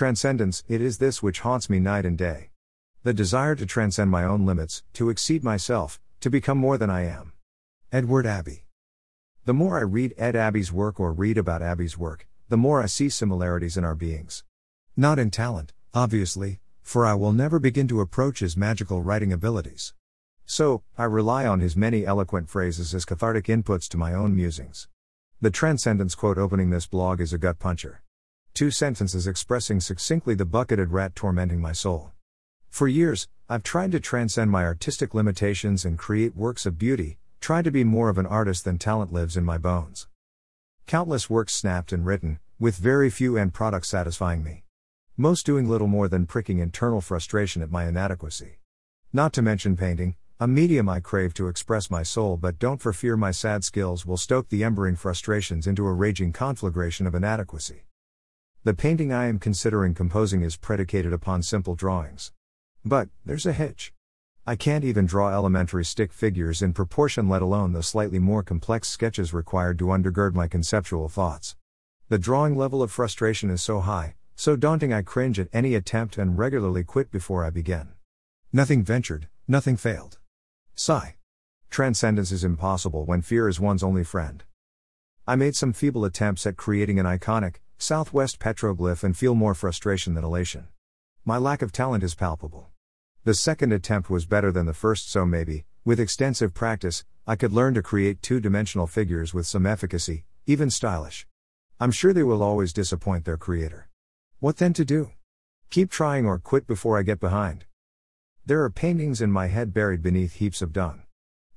Transcendence, it is this which haunts me night and day. The desire to transcend my own limits, to exceed myself, to become more than I am. Edward Abbey. The more I read Ed Abbey's work or read about Abbey's work, the more I see similarities in our beings. Not in talent, obviously, for I will never begin to approach his magical writing abilities. So, I rely on his many eloquent phrases as cathartic inputs to my own musings. The Transcendence quote opening this blog is a gut puncher. Two sentences expressing succinctly the bucketed rat tormenting my soul. For years, I've tried to transcend my artistic limitations and create works of beauty, tried to be more of an artist than talent lives in my bones. Countless works snapped and written, with very few end products satisfying me. Most doing little more than pricking internal frustration at my inadequacy. Not to mention painting, a medium I crave to express my soul but don't for fear my sad skills will stoke the embering frustrations into a raging conflagration of inadequacy. The painting I am considering composing is predicated upon simple drawings. But, there's a hitch. I can't even draw elementary stick figures in proportion, let alone the slightly more complex sketches required to undergird my conceptual thoughts. The drawing level of frustration is so high, so daunting I cringe at any attempt and regularly quit before I begin. Nothing ventured, nothing failed. Sigh. Transcendence is impossible when fear is one's only friend. I made some feeble attempts at creating an iconic, Southwest petroglyph and feel more frustration than elation. My lack of talent is palpable. The second attempt was better than the first, so maybe, with extensive practice, I could learn to create two dimensional figures with some efficacy, even stylish. I'm sure they will always disappoint their creator. What then to do? Keep trying or quit before I get behind. There are paintings in my head buried beneath heaps of dung.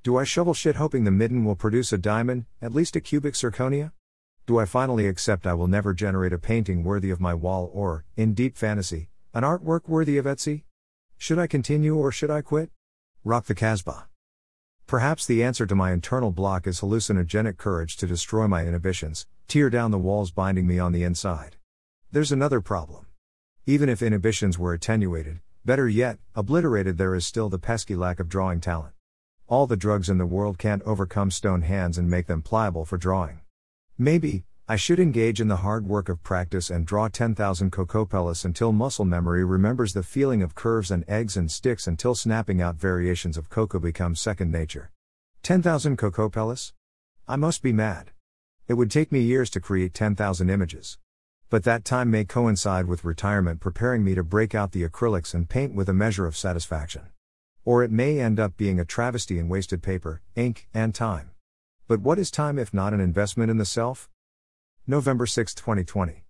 Do I shovel shit hoping the midden will produce a diamond, at least a cubic zirconia? Do I finally accept I will never generate a painting worthy of my wall or, in deep fantasy, an artwork worthy of Etsy? Should I continue or should I quit? Rock the Casbah. Perhaps the answer to my internal block is hallucinogenic courage to destroy my inhibitions, tear down the walls binding me on the inside. There's another problem. Even if inhibitions were attenuated, better yet, obliterated, there is still the pesky lack of drawing talent. All the drugs in the world can't overcome stone hands and make them pliable for drawing. Maybe, I should engage in the hard work of practice and draw 10,000 Kokopellis until muscle memory remembers the feeling of curves and eggs and sticks until snapping out variations of cocoa becomes second nature. 10,000 Kokopellis? I must be mad. It would take me years to create 10,000 images. But that time may coincide with retirement preparing me to break out the acrylics and paint with a measure of satisfaction. Or it may end up being a travesty in wasted paper, ink, and time. But what is time if not an investment in the self? November 6, 2020.